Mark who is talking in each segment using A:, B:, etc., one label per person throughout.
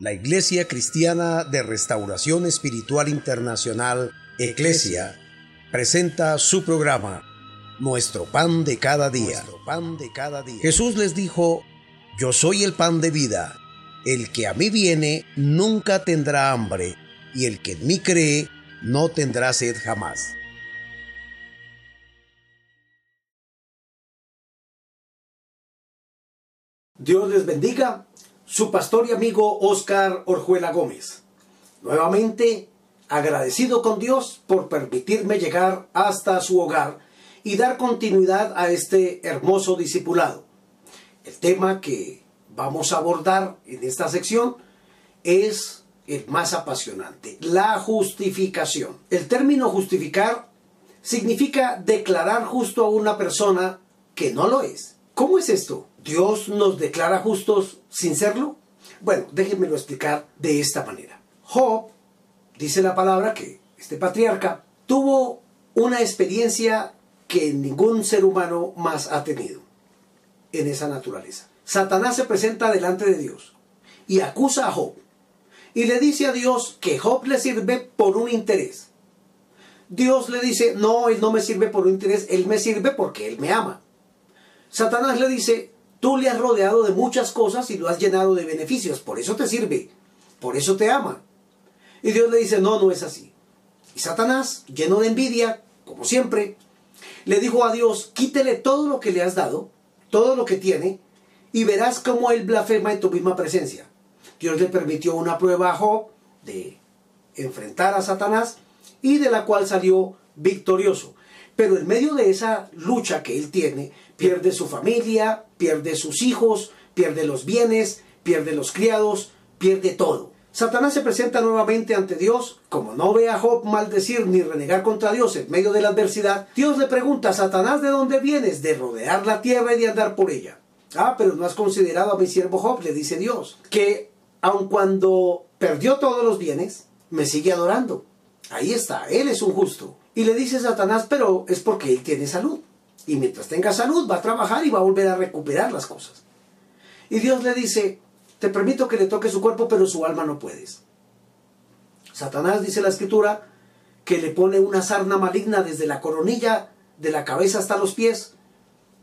A: La Iglesia Cristiana de Restauración Espiritual Internacional, Eclesia, presenta su programa, Nuestro Pan de Cada Día. Pan de cada día. Jesús les dijo, Yo soy el pan de vida. El que a mí viene nunca tendrá hambre, y el que en mí cree no tendrá sed jamás.
B: Dios les bendiga su pastor y amigo Oscar Orjuela Gómez. Nuevamente agradecido con Dios por permitirme llegar hasta su hogar y dar continuidad a este hermoso discipulado. El tema que vamos a abordar en esta sección es el más apasionante, la justificación. El término justificar significa declarar justo a una persona que no lo es. ¿Cómo es esto? ¿Dios nos declara justos sin serlo? Bueno, déjenmelo explicar de esta manera. Job, dice la palabra que este patriarca tuvo una experiencia que ningún ser humano más ha tenido en esa naturaleza. Satanás se presenta delante de Dios y acusa a Job y le dice a Dios que Job le sirve por un interés. Dios le dice, no, él no me sirve por un interés, él me sirve porque él me ama. Satanás le dice, tú le has rodeado de muchas cosas y lo has llenado de beneficios, por eso te sirve, por eso te ama. Y Dios le dice, no, no es así. Y Satanás, lleno de envidia, como siempre, le dijo a Dios, quítele todo lo que le has dado, todo lo que tiene, y verás cómo él blasfema en tu misma presencia. Dios le permitió una prueba a Job de enfrentar a Satanás y de la cual salió victorioso. Pero en medio de esa lucha que él tiene, pierde su familia, pierde sus hijos, pierde los bienes, pierde los criados, pierde todo. Satanás se presenta nuevamente ante Dios, como no ve a Job maldecir ni renegar contra Dios en medio de la adversidad, Dios le pregunta, Satanás, ¿de dónde vienes? De rodear la tierra y de andar por ella. Ah, pero no has considerado a mi siervo Job, le dice Dios, que aun cuando perdió todos los bienes, me sigue adorando. Ahí está, él es un justo. Y le dice Satanás, pero es porque él tiene salud. Y mientras tenga salud va a trabajar y va a volver a recuperar las cosas. Y Dios le dice, te permito que le toque su cuerpo, pero su alma no puedes. Satanás, dice la escritura, que le pone una sarna maligna desde la coronilla de la cabeza hasta los pies.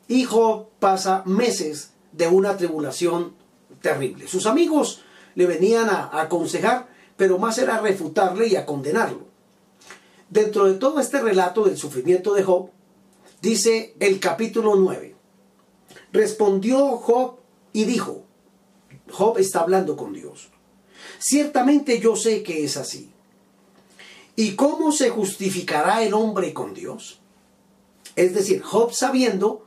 B: Hijo pasa meses de una tribulación terrible. Sus amigos le venían a aconsejar, pero más era refutarle y a condenarlo. Dentro de todo este relato del sufrimiento de Job, dice el capítulo 9. Respondió Job y dijo, Job está hablando con Dios. Ciertamente yo sé que es así. ¿Y cómo se justificará el hombre con Dios? Es decir, Job sabiendo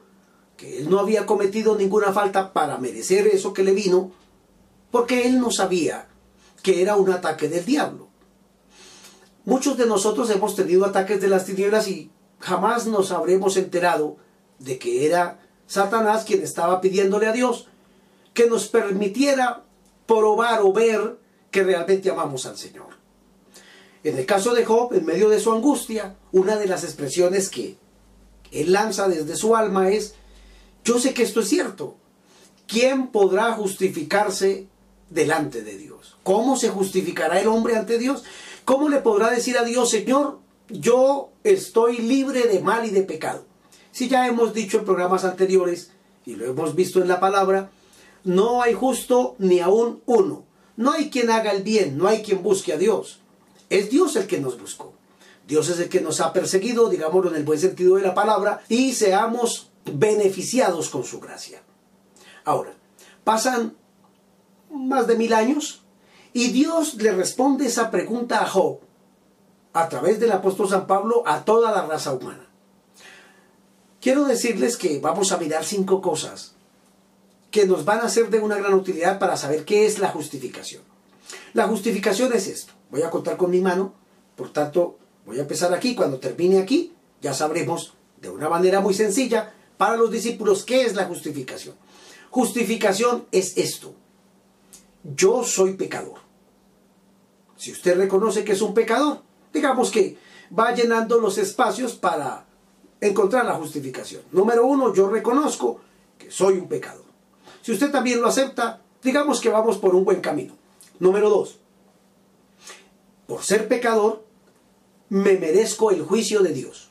B: que él no había cometido ninguna falta para merecer eso que le vino, porque él no sabía que era un ataque del diablo. Muchos de nosotros hemos tenido ataques de las tinieblas y jamás nos habremos enterado de que era Satanás quien estaba pidiéndole a Dios que nos permitiera probar o ver que realmente amamos al Señor. En el caso de Job, en medio de su angustia, una de las expresiones que él lanza desde su alma es, yo sé que esto es cierto. ¿Quién podrá justificarse delante de Dios? ¿Cómo se justificará el hombre ante Dios? ¿Cómo le podrá decir a Dios, Señor, yo estoy libre de mal y de pecado? Si ya hemos dicho en programas anteriores, y lo hemos visto en la palabra, no hay justo ni aún uno. No hay quien haga el bien, no hay quien busque a Dios. Es Dios el que nos buscó. Dios es el que nos ha perseguido, digámoslo en el buen sentido de la palabra, y seamos beneficiados con su gracia. Ahora, pasan más de mil años y Dios le responde esa pregunta a Job a través del apóstol San Pablo a toda la raza humana. Quiero decirles que vamos a mirar cinco cosas que nos van a ser de una gran utilidad para saber qué es la justificación. La justificación es esto. Voy a contar con mi mano, por tanto, voy a empezar aquí. Cuando termine aquí, ya sabremos de una manera muy sencilla para los discípulos qué es la justificación. Justificación es esto. Yo soy pecador. Si usted reconoce que es un pecador, digamos que va llenando los espacios para encontrar la justificación. Número uno, yo reconozco que soy un pecador. Si usted también lo acepta, digamos que vamos por un buen camino. Número dos, por ser pecador, me merezco el juicio de Dios.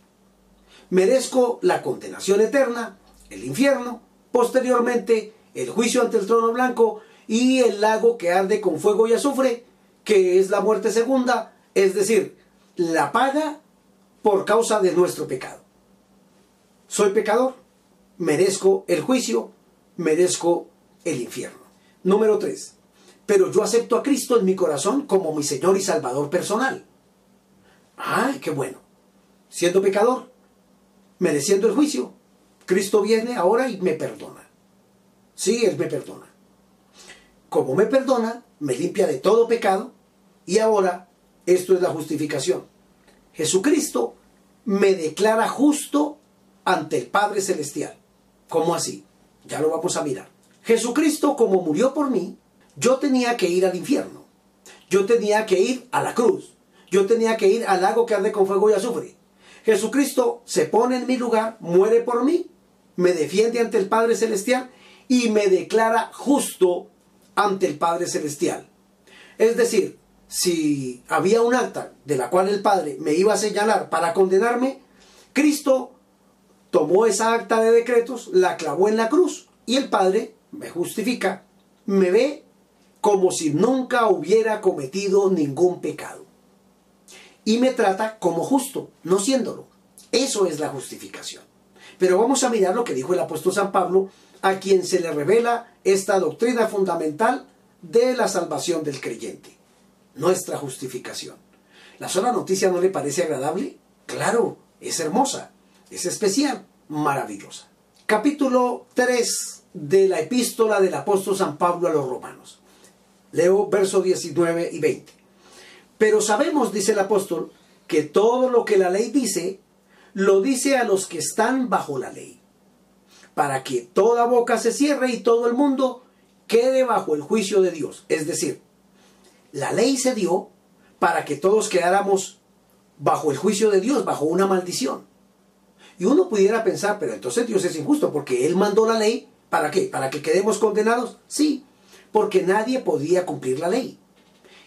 B: Merezco la condenación eterna, el infierno, posteriormente el juicio ante el trono blanco y el lago que arde con fuego y azufre, que es la muerte segunda, es decir, la paga por causa de nuestro pecado. Soy pecador, merezco el juicio, merezco el infierno. Número 3. Pero yo acepto a Cristo en mi corazón como mi Señor y Salvador personal. ¡Ay, qué bueno! Siendo pecador, mereciendo el juicio, Cristo viene ahora y me perdona. Sí, Él me perdona. Como me perdona, me limpia de todo pecado y ahora esto es la justificación. Jesucristo me declara justo ante el Padre Celestial. ¿Cómo así? Ya lo vamos a mirar. Jesucristo, como murió por mí, yo tenía que ir al infierno. Yo tenía que ir a la cruz. Yo tenía que ir al lago que arde con fuego y azufre. Jesucristo se pone en mi lugar, muere por mí, me defiende ante el Padre Celestial y me declara justo ante el Padre Celestial. Es decir, si había un acta de la cual el Padre me iba a señalar para condenarme, Cristo tomó esa acta de decretos, la clavó en la cruz y el Padre me justifica, me ve como si nunca hubiera cometido ningún pecado. Y me trata como justo, no siéndolo. Eso es la justificación. Pero vamos a mirar lo que dijo el apóstol San Pablo, a quien se le revela esta doctrina fundamental de la salvación del creyente nuestra justificación. ¿La sola noticia no le parece agradable? Claro, es hermosa, es especial, maravillosa. Capítulo 3 de la epístola del apóstol San Pablo a los romanos. Leo versos 19 y 20. Pero sabemos, dice el apóstol, que todo lo que la ley dice, lo dice a los que están bajo la ley, para que toda boca se cierre y todo el mundo quede bajo el juicio de Dios. Es decir, la ley se dio para que todos quedáramos bajo el juicio de Dios, bajo una maldición. Y uno pudiera pensar, pero entonces Dios es injusto porque Él mandó la ley, ¿para qué? ¿Para que quedemos condenados? Sí, porque nadie podía cumplir la ley.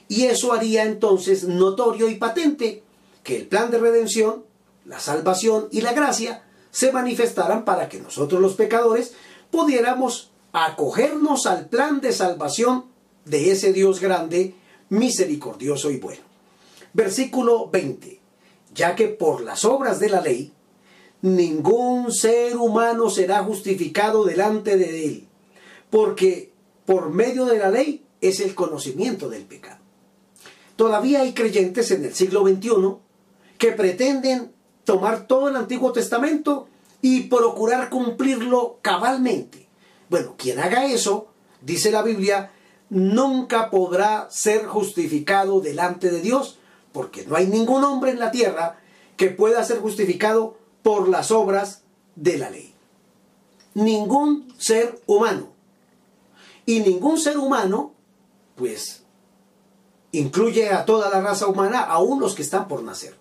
B: Y eso haría entonces notorio y patente que el plan de redención, la salvación y la gracia se manifestaran para que nosotros los pecadores pudiéramos acogernos al plan de salvación de ese Dios grande misericordioso y bueno. Versículo 20. Ya que por las obras de la ley, ningún ser humano será justificado delante de él, porque por medio de la ley es el conocimiento del pecado. Todavía hay creyentes en el siglo XXI que pretenden tomar todo el Antiguo Testamento y procurar cumplirlo cabalmente. Bueno, quien haga eso, dice la Biblia, nunca podrá ser justificado delante de Dios, porque no hay ningún hombre en la tierra que pueda ser justificado por las obras de la ley. Ningún ser humano. Y ningún ser humano, pues, incluye a toda la raza humana, aún los que están por nacer.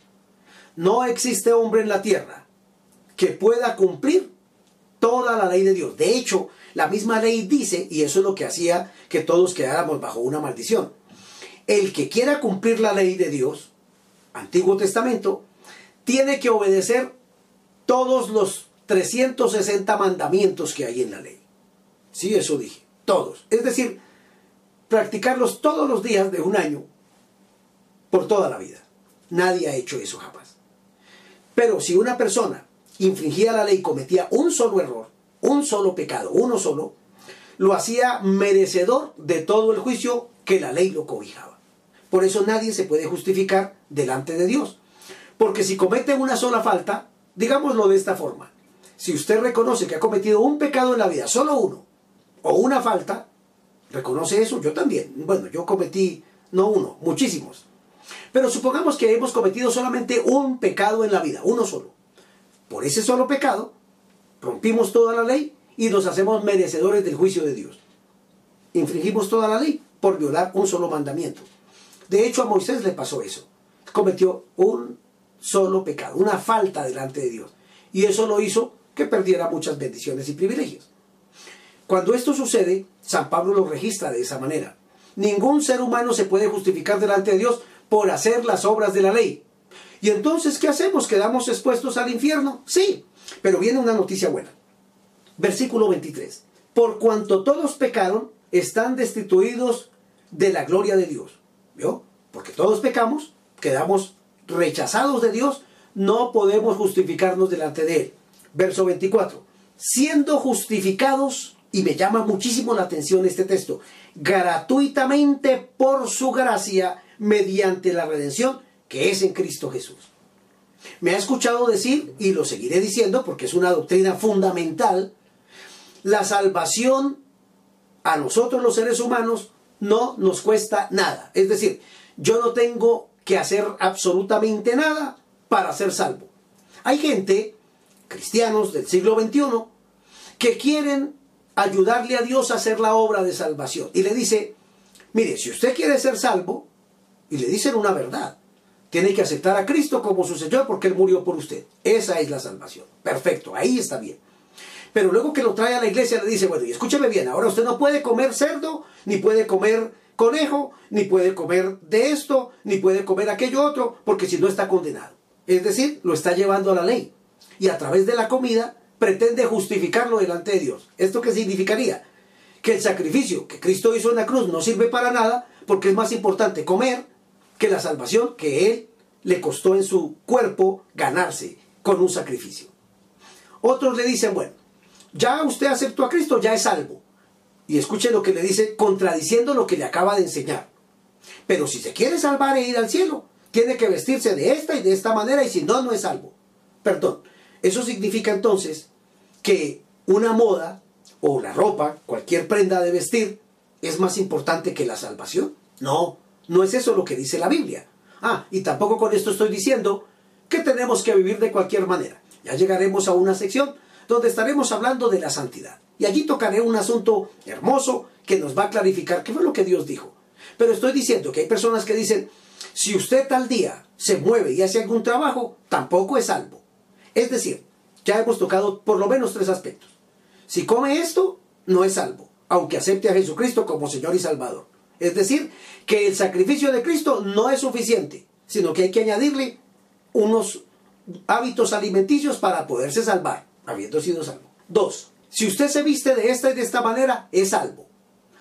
B: No existe hombre en la tierra que pueda cumplir toda la ley de Dios. De hecho, la misma ley dice, y eso es lo que hacía que todos quedáramos bajo una maldición, el que quiera cumplir la ley de Dios, Antiguo Testamento, tiene que obedecer todos los 360 mandamientos que hay en la ley. Sí, eso dije, todos. Es decir, practicarlos todos los días de un año por toda la vida. Nadie ha hecho eso jamás. Pero si una persona infringía la ley cometía un solo error, un solo pecado, uno solo, lo hacía merecedor de todo el juicio que la ley lo cobijaba. Por eso nadie se puede justificar delante de Dios. Porque si comete una sola falta, digámoslo de esta forma, si usted reconoce que ha cometido un pecado en la vida, solo uno, o una falta, reconoce eso, yo también. Bueno, yo cometí no uno, muchísimos. Pero supongamos que hemos cometido solamente un pecado en la vida, uno solo. Por ese solo pecado, rompimos toda la ley y nos hacemos merecedores del juicio de Dios. Infringimos toda la ley por violar un solo mandamiento. De hecho, a Moisés le pasó eso. Cometió un solo pecado, una falta delante de Dios. Y eso lo hizo que perdiera muchas bendiciones y privilegios. Cuando esto sucede, San Pablo lo registra de esa manera. Ningún ser humano se puede justificar delante de Dios por hacer las obras de la ley. Y entonces, ¿qué hacemos? ¿Quedamos expuestos al infierno? Sí, pero viene una noticia buena. Versículo 23. Por cuanto todos pecaron, están destituidos de la gloria de Dios. ¿Vio? Porque todos pecamos, quedamos rechazados de Dios, no podemos justificarnos delante de Él. Verso 24. Siendo justificados, y me llama muchísimo la atención este texto, gratuitamente por su gracia, mediante la redención que es en Cristo Jesús. Me ha escuchado decir, y lo seguiré diciendo porque es una doctrina fundamental, la salvación a nosotros los seres humanos no nos cuesta nada. Es decir, yo no tengo que hacer absolutamente nada para ser salvo. Hay gente, cristianos del siglo XXI, que quieren ayudarle a Dios a hacer la obra de salvación. Y le dice, mire, si usted quiere ser salvo, y le dicen una verdad, tiene que aceptar a Cristo como su Señor porque Él murió por usted. Esa es la salvación. Perfecto, ahí está bien. Pero luego que lo trae a la iglesia le dice, bueno, y escúcheme bien, ahora usted no puede comer cerdo, ni puede comer conejo, ni puede comer de esto, ni puede comer aquello otro, porque si no está condenado. Es decir, lo está llevando a la ley. Y a través de la comida pretende justificarlo delante de Dios. ¿Esto qué significaría? Que el sacrificio que Cristo hizo en la cruz no sirve para nada porque es más importante comer que la salvación que Él le costó en su cuerpo ganarse con un sacrificio. Otros le dicen, bueno, ya usted aceptó a Cristo, ya es salvo. Y escuche lo que le dice, contradiciendo lo que le acaba de enseñar. Pero si se quiere salvar e ir al cielo, tiene que vestirse de esta y de esta manera, y si no, no es salvo. Perdón. Eso significa entonces que una moda o la ropa, cualquier prenda de vestir, es más importante que la salvación. No, no es eso lo que dice la Biblia. Ah, y tampoco con esto estoy diciendo que tenemos que vivir de cualquier manera. Ya llegaremos a una sección donde estaremos hablando de la santidad. Y allí tocaré un asunto hermoso que nos va a clarificar qué fue lo que Dios dijo. Pero estoy diciendo que hay personas que dicen, si usted tal día se mueve y hace algún trabajo, tampoco es salvo. Es decir, ya hemos tocado por lo menos tres aspectos. Si come esto, no es salvo, aunque acepte a Jesucristo como Señor y Salvador. Es decir, que el sacrificio de Cristo no es suficiente, sino que hay que añadirle unos hábitos alimenticios para poderse salvar, habiendo sido salvo. Dos, si usted se viste de esta y de esta manera, es salvo.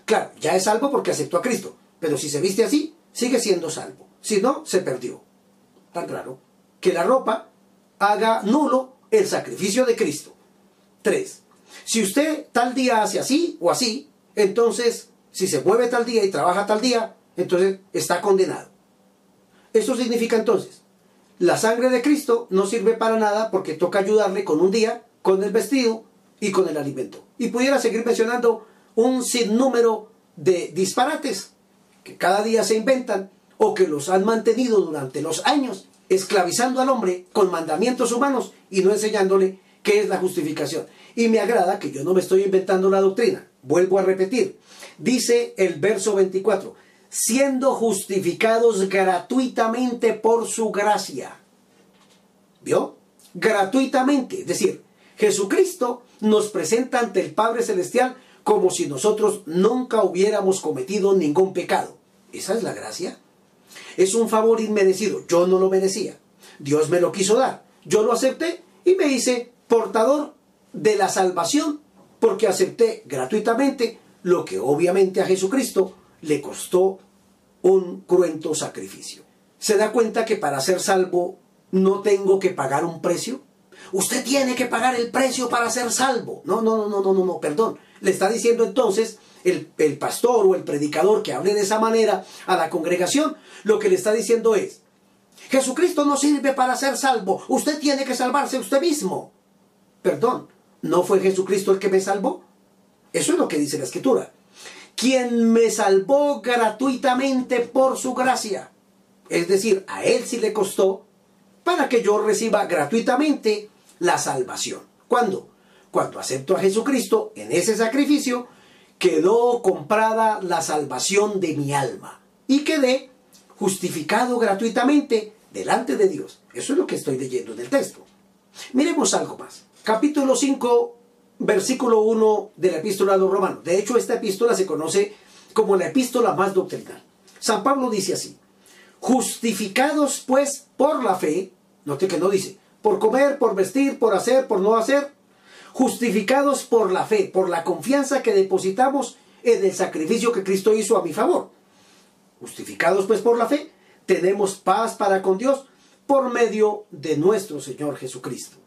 B: Claro, ya es salvo porque aceptó a Cristo, pero si se viste así, sigue siendo salvo. Si no, se perdió. Tan raro. Que la ropa haga nulo el sacrificio de Cristo. 3. Si usted tal día hace así o así, entonces, si se mueve tal día y trabaja tal día, entonces está condenado. Eso significa entonces, la sangre de Cristo no sirve para nada porque toca ayudarle con un día, con el vestido y con el alimento. Y pudiera seguir mencionando un sinnúmero de disparates que cada día se inventan o que los han mantenido durante los años esclavizando al hombre con mandamientos humanos y no enseñándole qué es la justificación. Y me agrada que yo no me estoy inventando la doctrina. Vuelvo a repetir. Dice el verso 24, siendo justificados gratuitamente por su gracia. ¿Vio? Gratuitamente. Es decir, Jesucristo nos presenta ante el Padre Celestial como si nosotros nunca hubiéramos cometido ningún pecado. ¿Esa es la gracia? Es un favor inmerecido. Yo no lo merecía. Dios me lo quiso dar. Yo lo acepté y me hice portador de la salvación porque acepté gratuitamente lo que obviamente a Jesucristo le costó un cruento sacrificio. ¿Se da cuenta que para ser salvo no tengo que pagar un precio? Usted tiene que pagar el precio para ser salvo. No, no, no, no, no, no, perdón. Le está diciendo entonces el, el pastor o el predicador que hable de esa manera a la congregación, lo que le está diciendo es, Jesucristo no sirve para ser salvo, usted tiene que salvarse usted mismo. Perdón, ¿no fue Jesucristo el que me salvó? Eso es lo que dice la escritura. Quien me salvó gratuitamente por su gracia. Es decir, a él sí le costó para que yo reciba gratuitamente la salvación. ¿Cuándo? Cuando acepto a Jesucristo en ese sacrificio, quedó comprada la salvación de mi alma y quedé justificado gratuitamente delante de Dios. Eso es lo que estoy leyendo en el texto. Miremos algo más. Capítulo 5, versículo 1 de la epístola a los romanos. De hecho, esta epístola se conoce como la epístola más doctrinal. San Pablo dice así, justificados pues por la fe, note que no dice, por comer, por vestir, por hacer, por no hacer, justificados por la fe, por la confianza que depositamos en el sacrificio que Cristo hizo a mi favor. Justificados pues por la fe, tenemos paz para con Dios por medio de nuestro Señor Jesucristo.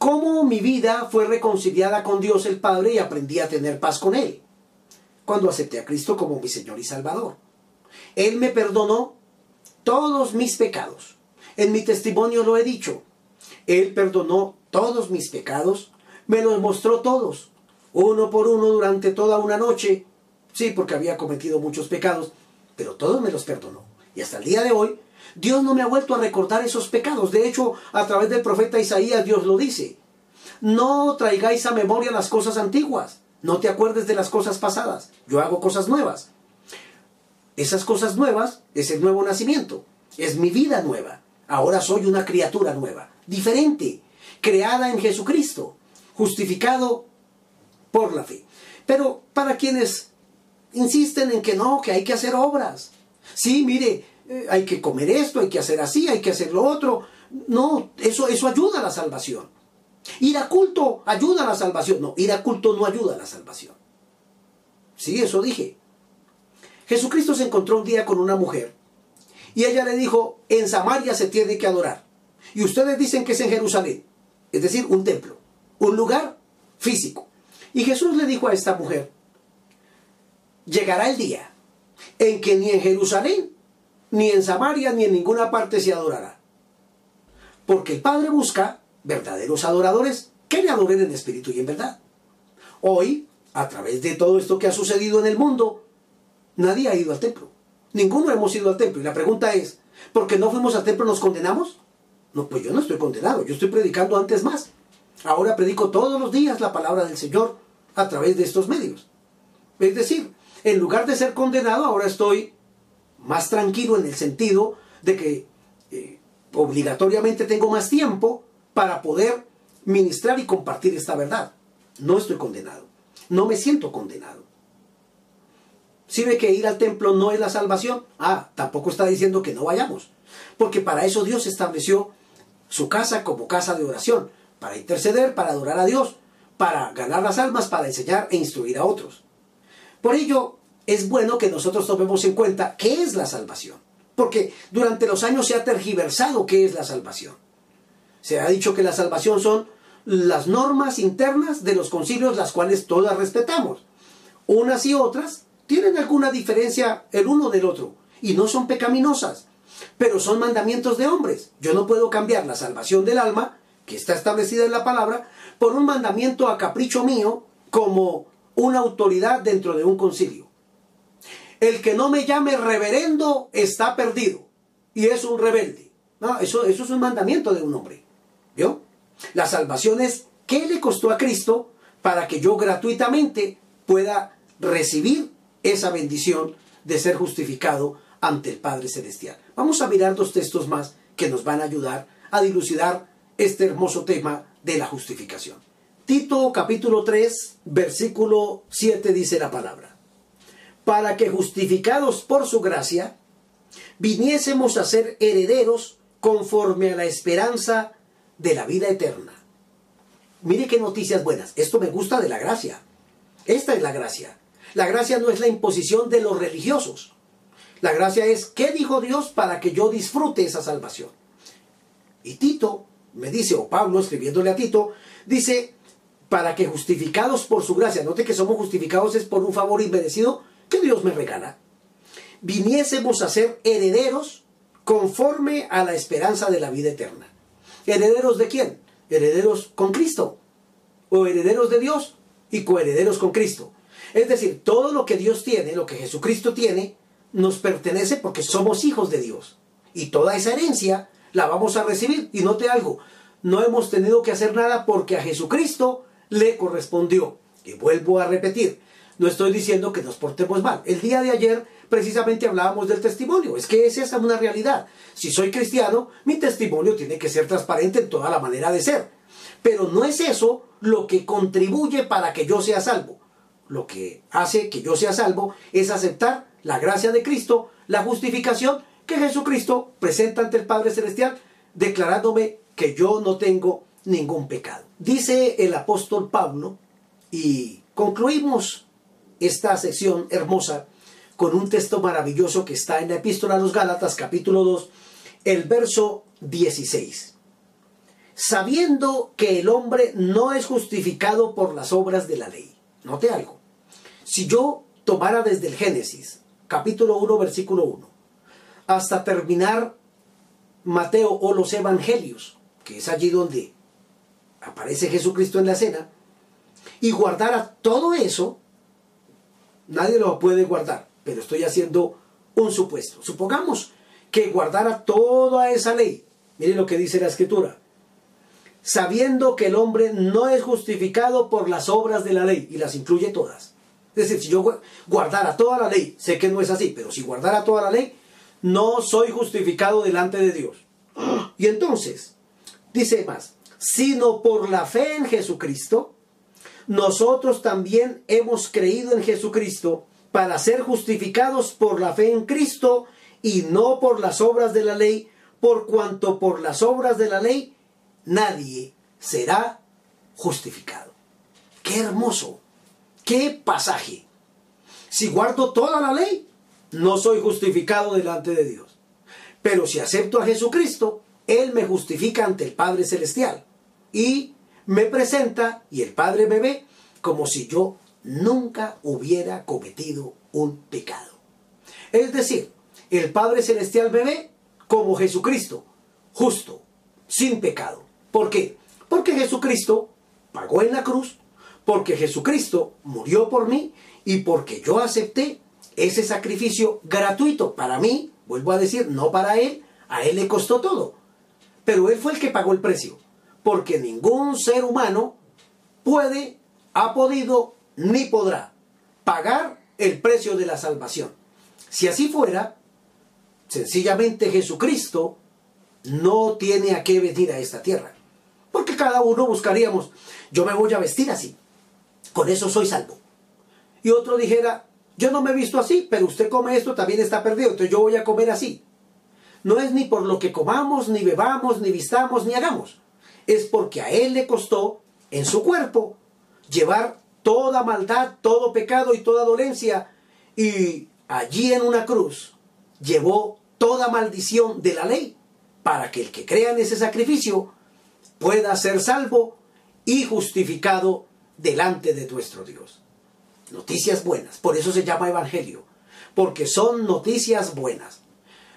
B: ¿Cómo mi vida fue reconciliada con Dios el Padre y aprendí a tener paz con Él? Cuando acepté a Cristo como mi Señor y Salvador. Él me perdonó todos mis pecados. En mi testimonio lo he dicho. Él perdonó todos mis pecados, me los mostró todos, uno por uno durante toda una noche. Sí, porque había cometido muchos pecados, pero todos me los perdonó. Y hasta el día de hoy, Dios no me ha vuelto a recordar esos pecados. De hecho, a través del profeta Isaías, Dios lo dice. No traigáis a memoria las cosas antiguas. No te acuerdes de las cosas pasadas. Yo hago cosas nuevas. Esas cosas nuevas es el nuevo nacimiento. Es mi vida nueva. Ahora soy una criatura nueva, diferente, creada en Jesucristo, justificado por la fe. Pero para quienes insisten en que no, que hay que hacer obras. Sí, mire, hay que comer esto, hay que hacer así, hay que hacer lo otro. No, eso, eso ayuda a la salvación. Ir a culto ayuda a la salvación. No, ir a culto no ayuda a la salvación. Sí, eso dije. Jesucristo se encontró un día con una mujer y ella le dijo, en Samaria se tiene que adorar. Y ustedes dicen que es en Jerusalén, es decir, un templo, un lugar físico. Y Jesús le dijo a esta mujer, llegará el día en que ni en Jerusalén, ni en Samaria, ni en ninguna parte se adorará. Porque el Padre busca verdaderos adoradores que le adoren en espíritu y en verdad. Hoy, a través de todo esto que ha sucedido en el mundo, nadie ha ido al templo. Ninguno hemos ido al templo. Y la pregunta es, ¿por qué no fuimos al templo nos condenamos? No, pues yo no estoy condenado, yo estoy predicando antes más. Ahora predico todos los días la palabra del Señor a través de estos medios. Es decir, en lugar de ser condenado, ahora estoy más tranquilo en el sentido de que eh, obligatoriamente tengo más tiempo para poder ministrar y compartir esta verdad. No estoy condenado. No me siento condenado. Si ve que ir al templo no es la salvación, ah, tampoco está diciendo que no vayamos. Porque para eso Dios estableció su casa como casa de oración, para interceder, para adorar a Dios, para ganar las almas, para enseñar e instruir a otros. Por ello, es bueno que nosotros tomemos en cuenta qué es la salvación. Porque durante los años se ha tergiversado qué es la salvación. Se ha dicho que la salvación son las normas internas de los concilios, las cuales todas respetamos. Unas y otras tienen alguna diferencia el uno del otro y no son pecaminosas, pero son mandamientos de hombres. Yo no puedo cambiar la salvación del alma, que está establecida en la palabra, por un mandamiento a capricho mío como una autoridad dentro de un concilio. El que no me llame reverendo está perdido y es un rebelde. No, eso, es un mandamiento de un hombre. ¿Vio? La salvación es qué le costó a Cristo para que yo gratuitamente pueda recibir esa bendición de ser justificado ante el Padre Celestial. Vamos a mirar dos textos más que nos van a ayudar a dilucidar este hermoso tema de la justificación. Tito capítulo 3, versículo 7 dice la palabra, para que justificados por su gracia, viniésemos a ser herederos conforme a la esperanza de la vida eterna. Mire qué noticias buenas. Esto me gusta de la gracia. Esta es la gracia. La gracia no es la imposición de los religiosos. La gracia es, ¿qué dijo Dios para que yo disfrute esa salvación? Y Tito me dice, o Pablo escribiéndole a Tito, dice, para que justificados por su gracia, note que somos justificados es por un favor inmerecido que Dios me regala, viniésemos a ser herederos conforme a la esperanza de la vida eterna. ¿Herederos de quién? Herederos con Cristo, o herederos de Dios y coherederos con Cristo. Es decir, todo lo que Dios tiene, lo que Jesucristo tiene, nos pertenece porque somos hijos de Dios. Y toda esa herencia la vamos a recibir. Y note algo, no hemos tenido que hacer nada porque a Jesucristo le correspondió. Y vuelvo a repetir, no estoy diciendo que nos portemos mal. El día de ayer precisamente hablábamos del testimonio. Es que esa es una realidad. Si soy cristiano, mi testimonio tiene que ser transparente en toda la manera de ser. Pero no es eso lo que contribuye para que yo sea salvo. lo que hace que yo sea salvo es aceptar la gracia de Cristo, la justificación que Jesucristo presenta ante el Padre Celestial, declarándome que yo no tengo ningún pecado. Dice el apóstol Pablo, y concluimos esta sección hermosa con un texto maravilloso que está en la epístola a los Gálatas capítulo 2, el verso 16. Sabiendo que el hombre no es justificado por las obras de la ley. Note algo. Si yo tomara desde el Génesis, capítulo 1, versículo 1, hasta terminar Mateo o los Evangelios, que es allí donde aparece Jesucristo en la escena, y guardara todo eso, nadie lo puede guardar, pero estoy haciendo un supuesto. Supongamos que guardara toda esa ley. Mire lo que dice la escritura. Sabiendo que el hombre no es justificado por las obras de la ley, y las incluye todas. Es decir, si yo guardara toda la ley, sé que no es así, pero si guardara toda la ley, no soy justificado delante de Dios. Y entonces, dice más, sino por la fe en Jesucristo, nosotros también hemos creído en Jesucristo para ser justificados por la fe en Cristo y no por las obras de la ley, por cuanto por las obras de la ley nadie será justificado. Qué hermoso, qué pasaje. Si guardo toda la ley, no soy justificado delante de Dios. Pero si acepto a Jesucristo, Él me justifica ante el Padre Celestial y me presenta y el Padre me ve como si yo nunca hubiera cometido un pecado. Es decir, el Padre Celestial me ve como Jesucristo, justo, sin pecado. ¿Por qué? Porque Jesucristo pagó en la cruz, porque Jesucristo murió por mí y porque yo acepté ese sacrificio gratuito para mí, vuelvo a decir, no para Él, a Él le costó todo. Pero Él fue el que pagó el precio, porque ningún ser humano puede, ha podido, ni podrá pagar el precio de la salvación. Si así fuera, sencillamente Jesucristo no tiene a qué venir a esta tierra. Porque cada uno buscaríamos, yo me voy a vestir así, con eso soy salvo. Y otro dijera, yo no me he visto así, pero usted come esto, también está perdido, entonces yo voy a comer así. No es ni por lo que comamos, ni bebamos, ni vistamos, ni hagamos. Es porque a Él le costó en su cuerpo llevar toda maldad, todo pecado y toda dolencia. Y allí en una cruz llevó toda maldición de la ley para que el que crea en ese sacrificio pueda ser salvo y justificado delante de nuestro Dios. Noticias buenas. Por eso se llama Evangelio. Porque son noticias buenas.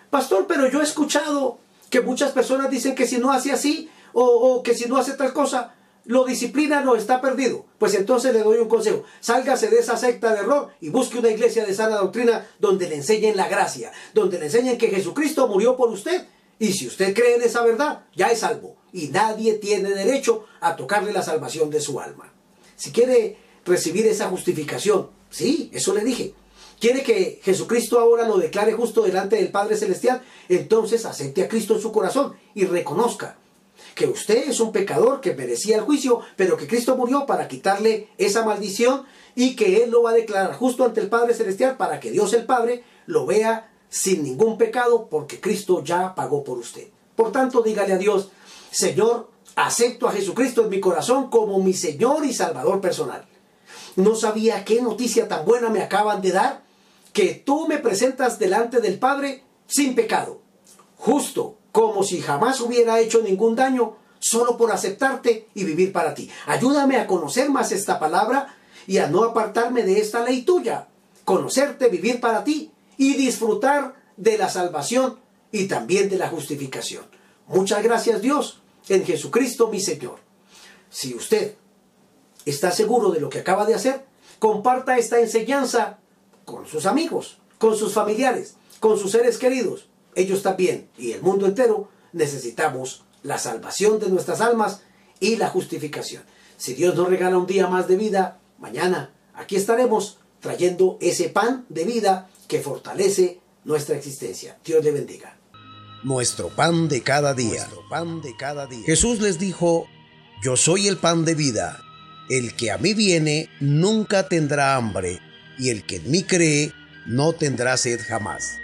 B: Pastor, pero yo he escuchado que muchas personas dicen que si no hace así o, que si no hace tal cosa, lo disciplina no está perdido. Pues entonces le doy un consejo. Sálgase de esa secta de error y busque una iglesia de sana doctrina donde le enseñen la gracia, donde le enseñen que Jesucristo murió por usted. Y si usted cree en esa verdad, ya es salvo. Y nadie tiene derecho a tocarle la salvación de su alma. Si quiere recibir esa justificación. Sí, eso le dije. ¿Quiere que Jesucristo ahora lo declare justo delante del Padre Celestial? Entonces acepte a Cristo en su corazón y reconozca que usted es un pecador que merecía el juicio, pero que Cristo murió para quitarle esa maldición y que Él lo va a declarar justo ante el Padre Celestial para que Dios el Padre lo vea sin ningún pecado porque Cristo ya pagó por usted. Por tanto, dígale a Dios, Señor, acepto a Jesucristo en mi corazón como mi Señor y Salvador personal. No sabía qué noticia tan buena me acaban de dar, que tú me presentas delante del Padre sin pecado, justo como si jamás hubiera hecho ningún daño, solo por aceptarte y vivir para ti. Ayúdame a conocer más esta palabra y a no apartarme de esta ley tuya. Conocerte, vivir para ti y disfrutar de la salvación y también de la justificación. Muchas gracias Dios en Jesucristo mi Señor. Si usted está seguro de lo que acaba de hacer, comparta esta enseñanza con sus amigos, con sus familiares, con sus seres queridos. Ellos también y el mundo entero necesitamos la salvación de nuestras almas y la justificación. Si Dios nos regala un día más de vida, mañana aquí estaremos trayendo ese pan de vida que fortalece nuestra existencia. Dios le bendiga.
A: Nuestro pan de cada día. pan de cada día. Jesús les dijo, yo soy el pan de vida. el que a mí viene nunca tendrá hambre, y el que en mí cree no tendrá sed jamás.